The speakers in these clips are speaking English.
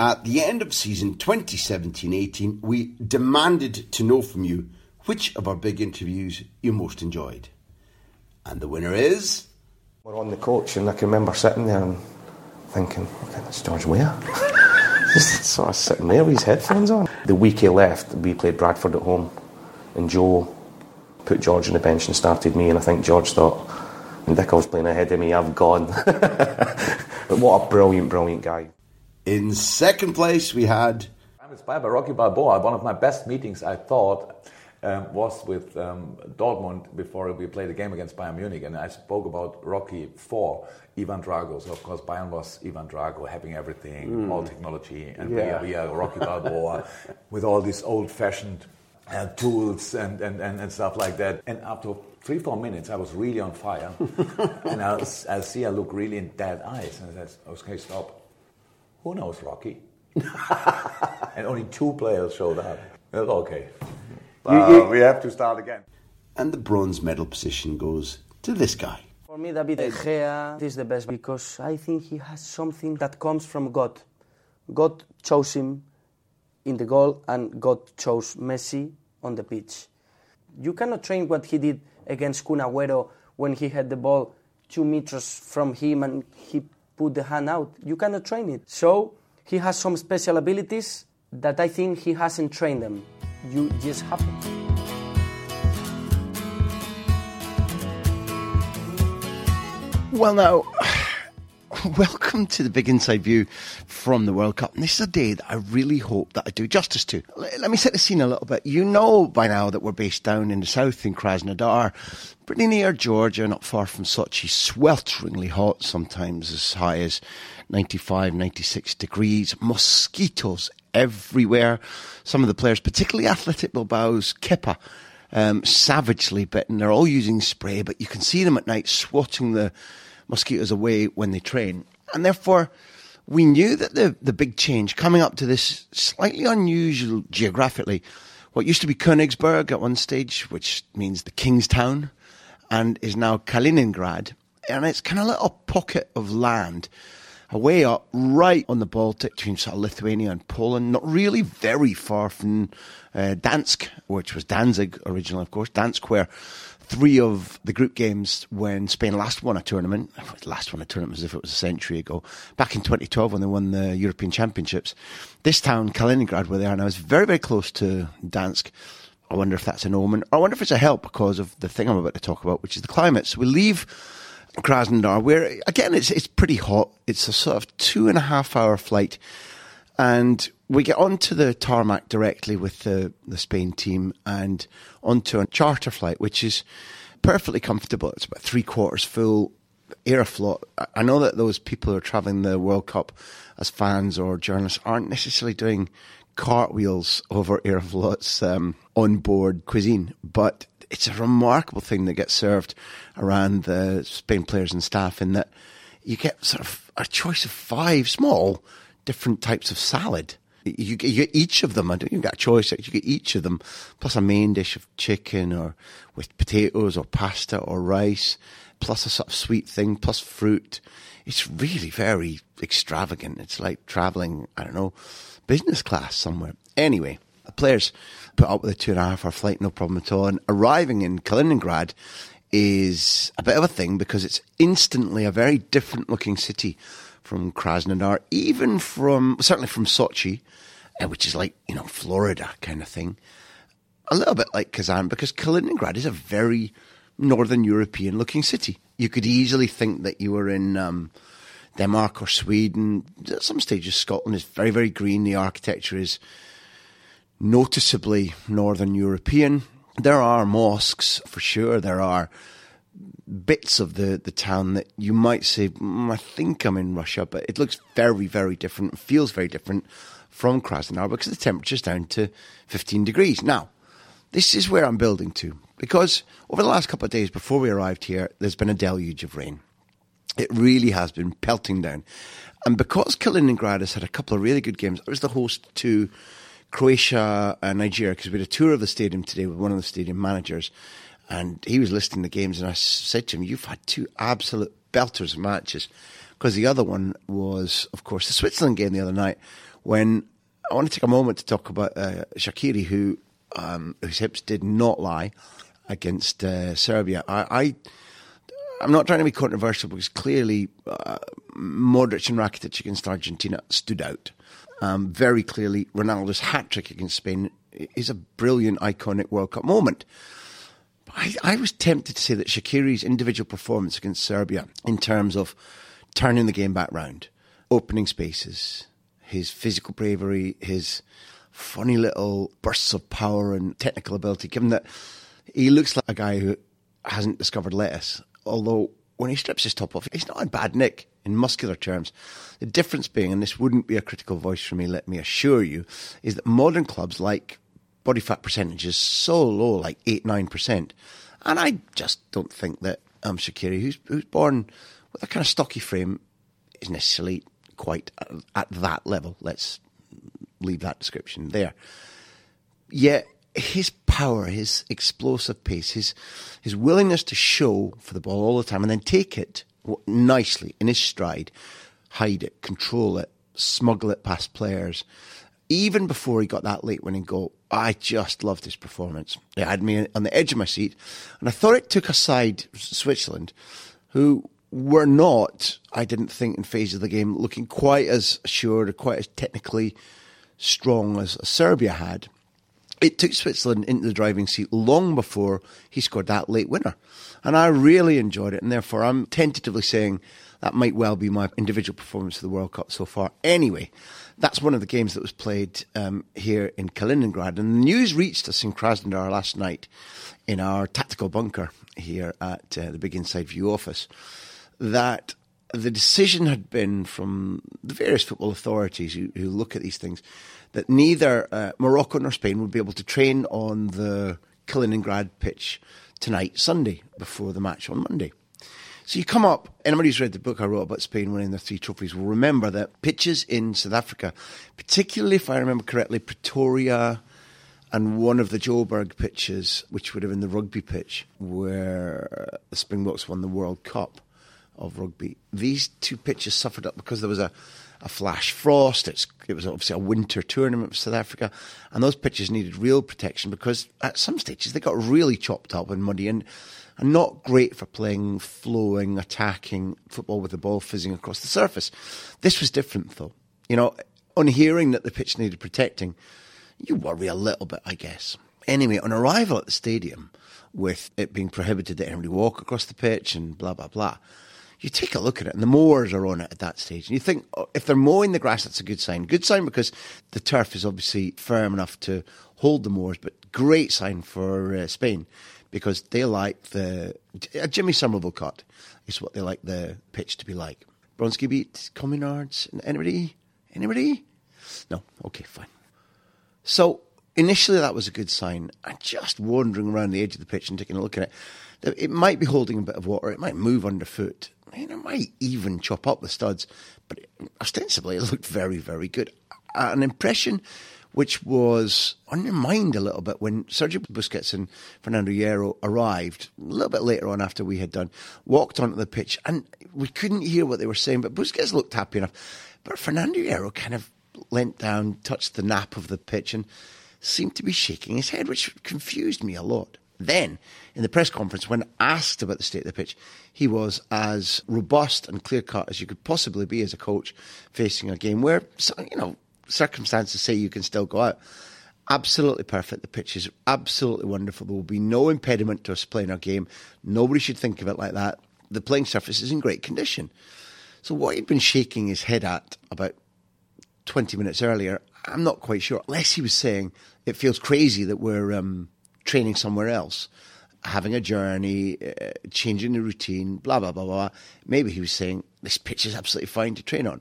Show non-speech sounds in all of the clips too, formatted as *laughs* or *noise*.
At the end of season 2017 18, we demanded to know from you which of our big interviews you most enjoyed. And the winner is. We're on the coach, and I can remember sitting there and thinking, okay, that's George Weah. *laughs* Just sort of sitting there with his headphones on. The week he left, we played Bradford at home, and Joe put George on the bench and started me, and I think George thought, and Dickov's playing ahead of me, I've gone. *laughs* but what a brilliant, brilliant guy. In second place, we had. I'm inspired by Rocky Balboa. One of my best meetings, I thought, um, was with um, Dortmund before we played a game against Bayern Munich, and I spoke about Rocky for Ivan Drago. So of course Bayern was Ivan Drago, having everything, mm. all technology, and yeah. we, we, are Rocky Balboa *laughs* with all these old-fashioned uh, tools and, and, and, and, stuff like that. And after three, four minutes, I was really on fire, *laughs* and I, was, I see I look really in dead eyes, and I said, "Okay, stop. Who knows Rocky?" *laughs* and only two players showed up. okay. Uh, we have to start again. And the bronze medal position goes to this guy. For me, David De Gea is the best because I think he has something that comes from God. God chose him in the goal, and God chose Messi on the pitch. You cannot train what he did against Kun Agüero when he had the ball two meters from him and he put the hand out. You cannot train it. So he has some special abilities that I think he hasn't trained them you just happen. Well, now, *laughs* welcome to the big inside view from the World Cup. And this is a day that I really hope that I do justice to. Let me set the scene a little bit. You know by now that we're based down in the south in Krasnodar, pretty near Georgia, not far from Sochi, swelteringly hot, sometimes as high as 95, 96 degrees, mosquitoes everywhere. Some of the players, particularly Athletic Bilbao's Kepa, um, savagely bitten. They're all using spray, but you can see them at night swatting the mosquitoes away when they train. And therefore, we knew that the, the big change coming up to this slightly unusual geographically, what used to be Königsberg at one stage, which means the King's Town, and is now Kaliningrad. And it's kind of a little pocket of land away up right on the Baltic between sort of Lithuania and Poland, not really very far from uh, Gdansk, which was Danzig originally, of course. Gdansk, where three of the group games when Spain last won a tournament, last won a tournament as if it was a century ago, back in 2012 when they won the European Championships. This town, Kaliningrad, where they are now, is very, very close to Gdansk. I wonder if that's an omen. I wonder if it's a help because of the thing I'm about to talk about, which is the climate. So we leave Krasnodar, where again it's it's pretty hot. It's a sort of two and a half hour flight, and we get onto the tarmac directly with the the Spain team and onto a charter flight, which is perfectly comfortable. It's about three quarters full. Aeroflot. I know that those people who are traveling the World Cup as fans or journalists aren't necessarily doing cartwheels over Aeroflot's um, onboard cuisine, but it's a remarkable thing that gets served around the Spain players and staff in that you get sort of a choice of five small different types of salad. You, you get each of them. I don't you get a choice. You get each of them plus a main dish of chicken or with potatoes or pasta or rice, plus a sort of sweet thing, plus fruit. It's really very extravagant. It's like traveling, I don't know, business class somewhere. Anyway, the players put up with a two and a half hour flight, no problem at all. And arriving in Kaliningrad is a bit of a thing because it's instantly a very different looking city from Krasnodar, even from, certainly from Sochi, uh, which is like, you know, Florida kind of thing. A little bit like Kazan because Kaliningrad is a very northern European looking city. You could easily think that you were in, um, Denmark or Sweden. At some stages, Scotland is very, very green. The architecture is noticeably Northern European. There are mosques for sure. There are bits of the, the town that you might say, mm, I think I'm in Russia, but it looks very, very different, feels very different from Krasnodar because the temperature's down to 15 degrees. Now, this is where I'm building to because over the last couple of days before we arrived here, there's been a deluge of rain. It really has been pelting down. And because Kaliningrad has had a couple of really good games, I was the host to Croatia and Nigeria because we had a tour of the stadium today with one of the stadium managers. And he was listing the games, and I said to him, You've had two absolute belters of matches. Because the other one was, of course, the Switzerland game the other night when I want to take a moment to talk about uh, Shaqiri, who um, whose hips did not lie against uh, Serbia. I, I I'm not trying to be controversial because clearly uh, Modric and Rakitic against Argentina stood out. Um, very clearly, Ronaldo's hat trick against Spain is a brilliant, iconic World Cup moment. I, I, was tempted to say that Shaqiri's individual performance against Serbia, in terms of turning the game back round, opening spaces, his physical bravery, his funny little bursts of power and technical ability, given that he looks like a guy who hasn't discovered lettuce although when he strips his top off, he's not in bad nick in muscular terms. The difference being, and this wouldn't be a critical voice for me, let me assure you, is that modern clubs like body fat percentage is so low, like 8 9%. And I just don't think that um, Shaqiri, who's, who's born with a kind of stocky frame, is necessarily quite at, at that level. Let's leave that description there. Yet his power, his explosive pace, his his willingness to show for the ball all the time and then take it nicely in his stride, hide it, control it, smuggle it past players. Even before he got that late winning goal, I just loved his performance. It had me on the edge of my seat, and I thought it took aside Switzerland, who were not, I didn't think, in phase of the game looking quite as assured or quite as technically strong as Serbia had it took Switzerland into the driving seat long before he scored that late winner. And I really enjoyed it. And therefore, I'm tentatively saying that might well be my individual performance of the World Cup so far. Anyway, that's one of the games that was played um, here in Kaliningrad. And the news reached us in Krasnodar last night in our tactical bunker here at uh, the Big Inside View office that the decision had been from the various football authorities who, who look at these things that neither uh, Morocco nor Spain would be able to train on the Kaliningrad pitch tonight, Sunday, before the match on Monday. So you come up, anybody who's read the book I wrote about Spain winning the three trophies will remember that pitches in South Africa, particularly if I remember correctly, Pretoria and one of the Joburg pitches, which would have been the rugby pitch, where the Springboks won the World Cup of rugby. These two pitches suffered up because there was a a flash frost. It's, it was obviously a winter tournament for South Africa, and those pitches needed real protection because at some stages they got really chopped up and muddy and, and not great for playing flowing, attacking football with the ball fizzing across the surface. This was different though. You know, on hearing that the pitch needed protecting, you worry a little bit, I guess. Anyway, on arrival at the stadium, with it being prohibited that anybody walk across the pitch and blah blah blah you take a look at it, and the mowers are on it at that stage. And you think, oh, if they're mowing the grass, that's a good sign. Good sign because the turf is obviously firm enough to hold the mowers, but great sign for uh, Spain because they like the a Jimmy Somerville cut is what they like the pitch to be like. Bronski beat, Communards, anybody? Anybody? No. Okay, fine. So initially that was a good sign. And just wandering around the edge of the pitch and taking a look at it, it might be holding a bit of water. It might move underfoot it might even chop up the studs, but ostensibly it looked very, very good. Uh, an impression which was on your mind a little bit when Sergio Busquets and Fernando Hierro arrived a little bit later on after we had done, walked onto the pitch, and we couldn't hear what they were saying, but Busquets looked happy enough. But Fernando Hierro kind of leant down, touched the nap of the pitch, and seemed to be shaking his head, which confused me a lot. Then, in the press conference, when asked about the state of the pitch, he was as robust and clear cut as you could possibly be as a coach facing a game where, you know, circumstances say you can still go out. Absolutely perfect. The pitch is absolutely wonderful. There will be no impediment to us playing our game. Nobody should think of it like that. The playing surface is in great condition. So, what he'd been shaking his head at about 20 minutes earlier, I'm not quite sure. Unless he was saying it feels crazy that we're um, training somewhere else, having a journey, uh, changing the routine, blah, blah, blah, blah. Maybe he was saying, this pitch is absolutely fine to train on.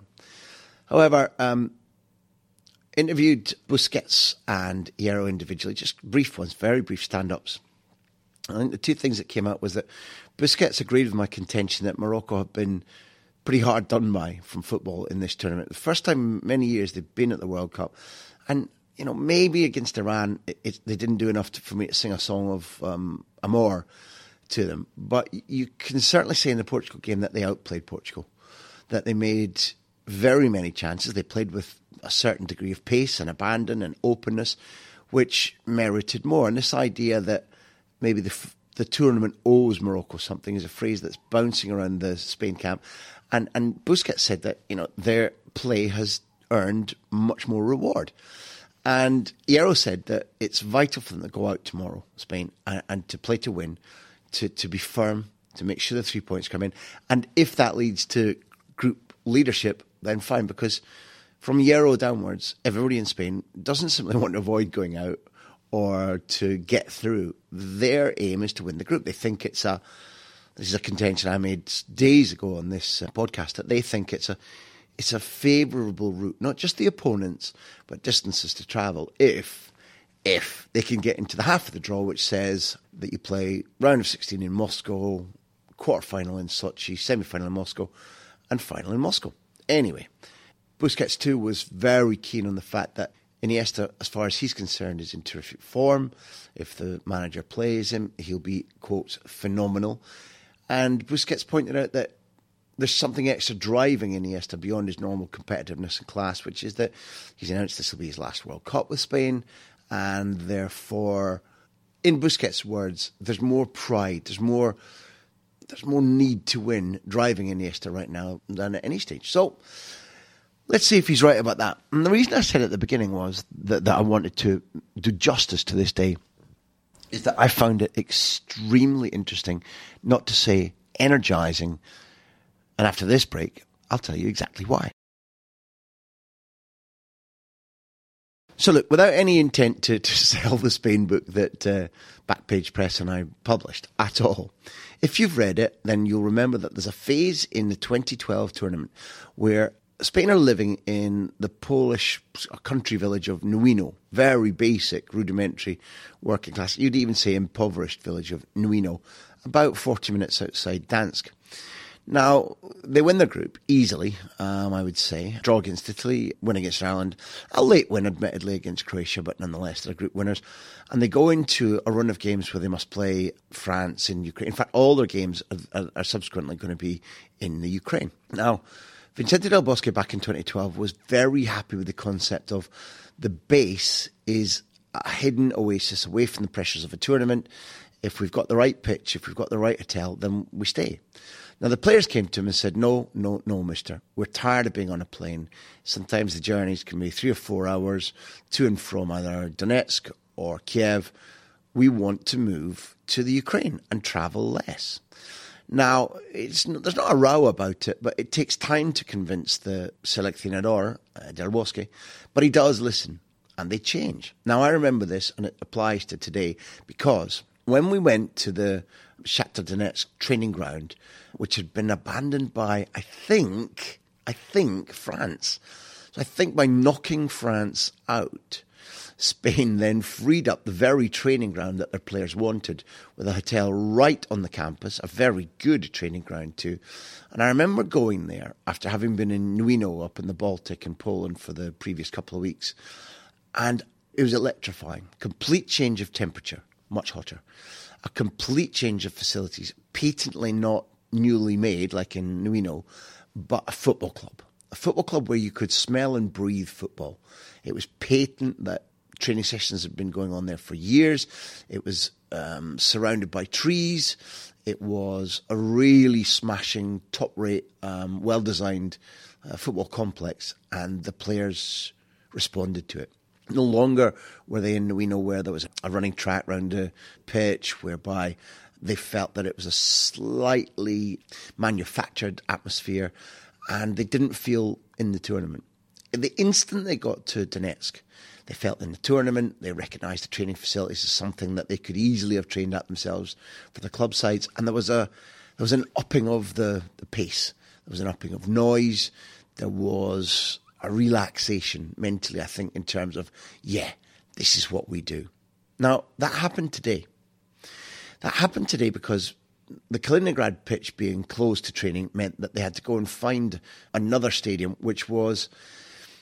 However, um, interviewed Busquets and Hierro individually, just brief ones, very brief stand ups. I think the two things that came out was that Busquets agreed with my contention that Morocco have been pretty hard done by from football in this tournament. The first time in many years they've been at the World Cup. And you know, maybe against Iran, it, it, they didn't do enough to, for me to sing a song of um, Amor to them. But you can certainly say in the Portugal game that they outplayed Portugal, that they made very many chances. They played with a certain degree of pace and abandon and openness, which merited more. And this idea that maybe the the tournament owes Morocco something is a phrase that's bouncing around the Spain camp. And and Busquets said that you know their play has earned much more reward. And Hierro said that it's vital for them to go out tomorrow, Spain, and, and to play to win, to, to be firm, to make sure the three points come in. And if that leads to group leadership, then fine, because from Hierro downwards, everybody in Spain doesn't simply want to avoid going out or to get through. Their aim is to win the group. They think it's a this is a contention I made days ago on this uh, podcast that they think it's a it's a favourable route, not just the opponents, but distances to travel. If if they can get into the half of the draw, which says that you play round of 16 in Moscow, quarter final in Sochi, semi final in Moscow, and final in Moscow. Anyway, Busquets too was very keen on the fact that Iniesta, as far as he's concerned, is in terrific form. If the manager plays him, he'll be, quote, phenomenal. And Busquets pointed out that there's something extra driving Iniesta beyond his normal competitiveness and class, which is that he's announced this will be his last World Cup with Spain, and therefore, in Busquets' words, there's more pride, there's more, there's more need to win driving Iniesta right now than at any stage. So. Let's see if he's right about that. And the reason I said at the beginning was that, that I wanted to do justice to this day is that I found it extremely interesting, not to say energizing. And after this break, I'll tell you exactly why. So, look, without any intent to, to *laughs* sell the Spain book that uh, Backpage Press and I published at all, if you've read it, then you'll remember that there's a phase in the 2012 tournament where Spain are living in the Polish country village of Gniewino, very basic, rudimentary working class. You'd even say impoverished village of Gniewino, about 40 minutes outside Gdansk. Now, they win their group easily, um, I would say. Draw against Italy, win against Ireland. A late win, admittedly, against Croatia, but nonetheless, they're group winners. And they go into a run of games where they must play France and Ukraine. In fact, all their games are, are, are subsequently going to be in the Ukraine. Now, Vicente Del Bosque back in 2012 was very happy with the concept of the base is a hidden oasis away from the pressures of a tournament. If we've got the right pitch, if we've got the right hotel, then we stay. Now, the players came to him and said, No, no, no, mister. We're tired of being on a plane. Sometimes the journeys can be three or four hours to and from either Donetsk or Kiev. We want to move to the Ukraine and travel less. Now, there's not a row about it, but it takes time to convince the seleccionador, uh, Bosque, but he does listen and they change. Now, I remember this and it applies to today because when we went to the Shakhtar Donetsk training ground, which had been abandoned by, I think, I think France. So I think by knocking France out, Spain then freed up the very training ground that their players wanted with a hotel right on the campus, a very good training ground too. And I remember going there after having been in Gniewino up in the Baltic in Poland for the previous couple of weeks. And it was electrifying. Complete change of temperature, much hotter a complete change of facilities, patently not newly made like in Gniewino, but a football club. A football club where you could smell and breathe football. It was patent that training sessions had been going on there for years. It was um, surrounded by trees. It was a really smashing, top rate, um, well designed uh, football complex, and the players responded to it. No longer were they in Gniewino where there was a running track around the pitch whereby they felt that it was a slightly manufactured atmosphere and they didn't feel in the tournament. The instant they got to Donetsk, they felt in the tournament, they recognised the training facilities as something that they could easily have trained at themselves for the club sides, and there was a there was an upping of the, the pace. There was an upping of noise. There was a relaxation mentally, I think, in terms of, yeah, this is what we do. Now, that happened today. That happened today because the Kaliningrad pitch being closed to training meant that they had to go and find another stadium, which was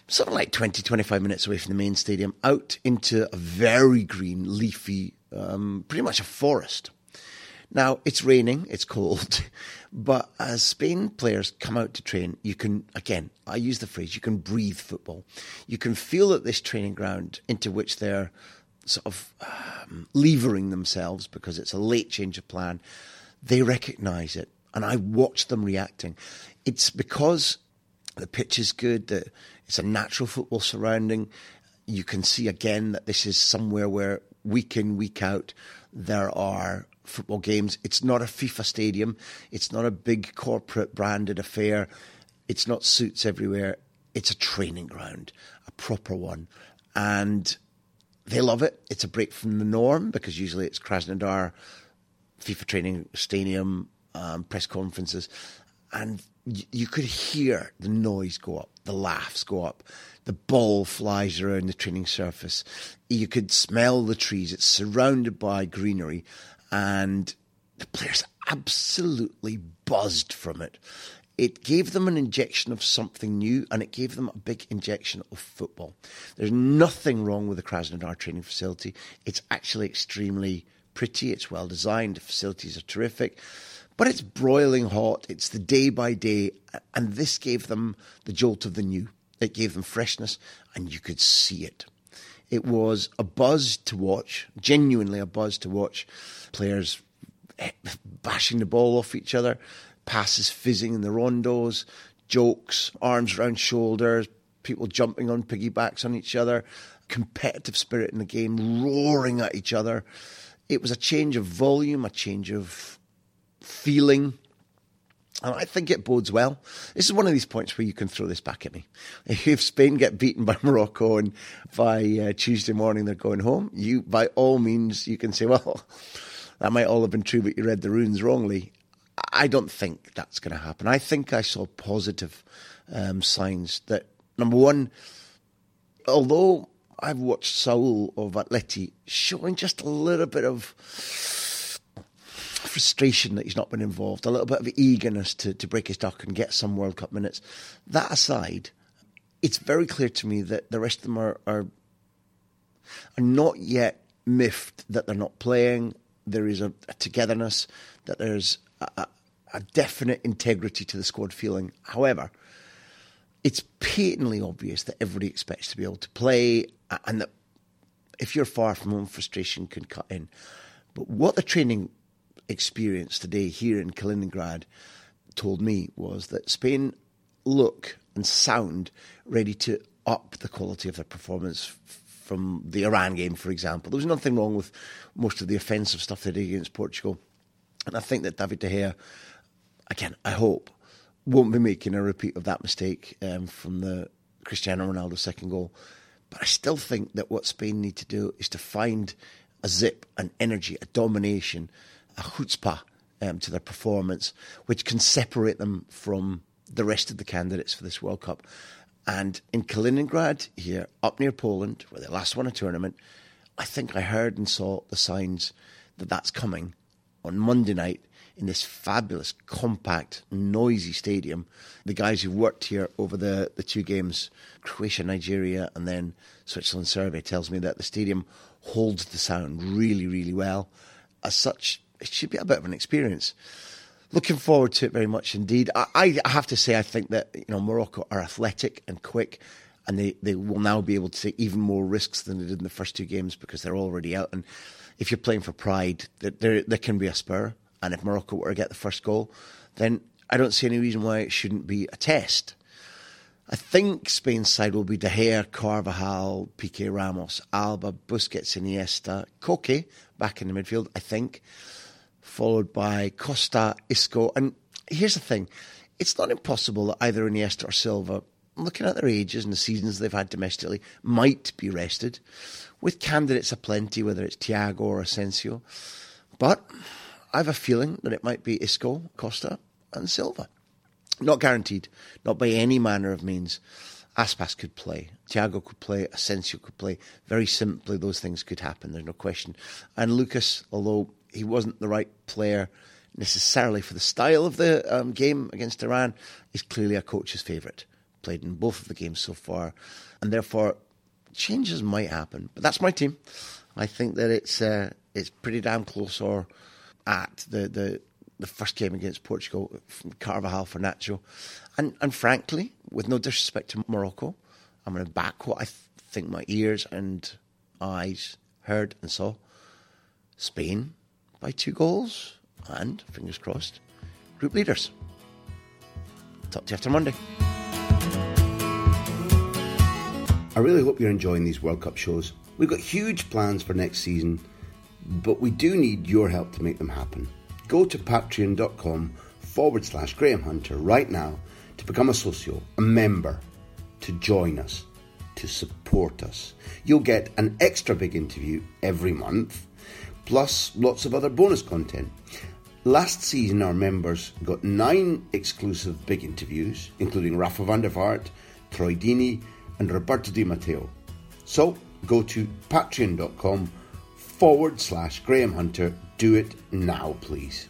something like 20, 25 minutes away from the main stadium, out into a very green, leafy, um, pretty much a forest. Now, it's raining, it's cold, *laughs* but as Spain players come out to train, you can, again, I use the phrase, you can breathe football. You can feel that this training ground into which they're sort of um, levering themselves because it's a late change of plan, they recognise it. And I watch them reacting. It's because the pitch is good, that it's a natural football surrounding. You can see again that this is somewhere where week in, week out, there are football games. It's not a FIFA stadium. It's not a big corporate branded affair. It's not suits everywhere. It's a training ground, a proper one. And they love it. It's a break from the norm because usually it's Krasnodar, FIFA training stadium, um, press conferences. And you could hear the noise go up, the laughs go up, the ball flies around the training surface. You could smell the trees. It's surrounded by greenery, and the players absolutely buzzed from it. It gave them an injection of something new, and it gave them a big injection of football. There's nothing wrong with the Krasnodar training facility. It's actually extremely pretty. It's well designed. The facilities are terrific. But it's broiling hot. It's the day by day. And this gave them the jolt of the new. It gave them freshness, and you could see it. It was a buzz to watch, genuinely a buzz to watch. Players eh, bashing the ball off each other, passes fizzing in the rondos, jokes, arms around shoulders, people jumping on piggybacks on each other, competitive spirit in the game, roaring at each other. It was a change of volume, a change of feeling. And I think it bodes well. This is one of these points where you can throw this back at me. *laughs* If Spain get beaten by *laughs* Morocco and by uh, Tuesday morning they're going home, you by all means you can say, *laughs* well, that might all have been true, but you read the runes wrongly. I don't think that's going to happen. I think I saw positive um, signs that number one, although I've watched Saul of Atleti showing just a little bit of frustration that he's not been involved, a little bit of eagerness to, to break his duck and get some World Cup minutes. That aside, it's very clear to me that the rest of them are, are, are not yet miffed that they're not playing. There is a, a togetherness, that there's a, a definite integrity to the squad feeling. However, it's patently obvious that everybody expects to be able to play and that if you're far from home, frustration can cut in. But what the training experience today here in Kaliningrad told me was that Spain look and sound ready to up the quality of their performance from the Iran game, for example. There was nothing wrong with most of the offensive stuff they did against Portugal. And I think that David De Gea, again, I hope, won't be making a repeat of that mistake um, from the Cristiano Ronaldo second goal. But I still think that what Spain need to do is to find a zip, an energy, a domination a chutzpah um, to their performance, which can separate them from the rest of the candidates for this World Cup. And in Kaliningrad, here up near Poland, where they last won a tournament, I think I heard and saw the signs that that's coming on Monday night in this fabulous, compact, noisy stadium. The guys who worked here over the, the two games, Croatia, Nigeria, and then Switzerland, Serbia, tells me that the stadium holds the sound really, really well. As such, it should be a bit of an experience. Looking forward to it very much indeed. I, I have to say, I think that you know Morocco are athletic and quick, and they, they will now be able to take even more risks than they did in the first two games because they're already out. And if you're playing for pride, there there can be a spur. And if Morocco were to get the first goal, then I don't see any reason why it shouldn't be a test. I think Spain's side will be De Gea, Carvajal, Piqué Ramos, Alba, Busquets, Iniesta, Koke back in the midfield, I think followed by Costa, Isco. And here's the thing it's not impossible that either Iniesta or Silva, looking at their ages and the seasons they've had domestically, might be rested, with candidates aplenty, whether it's Thiago or Asensio. But I have a feeling that it might be Isco, Costa, and Silva. Not guaranteed, not by any manner of means. Aspas could play, Thiago could play, Asensio could play. Very simply, those things could happen, there's no question. And Lucas, although he wasn't the right player necessarily for the style of the um, game against Iran. He's clearly a coach's favourite. Played in both of the games so far, and therefore changes might happen. But that's my team. I think that it's uh, it's pretty damn close, or at the, the, the first game against Portugal, Carvajal for Nacho. And, and frankly, with no disrespect to Morocco, I'm going to back what I th- think my ears and eyes heard and saw. Spain by two goals and, fingers crossed, group leaders. Talk to you after Monday. I really hope you're enjoying these World Cup shows. We've got huge plans for next season, but we do need your help to make them happen. Go to patreon.com forward slash Graham Hunter right now to become a socio, a member, to join us, to support us. You'll get an extra big interview every month, plus lots of other bonus content. Last season, our members got nine exclusive big interviews, including Rafa van der Vaart, Troy Deeney, and Roberto Di Matteo. So go to patreon.com forward slash Graham Hunter. Do it now, please.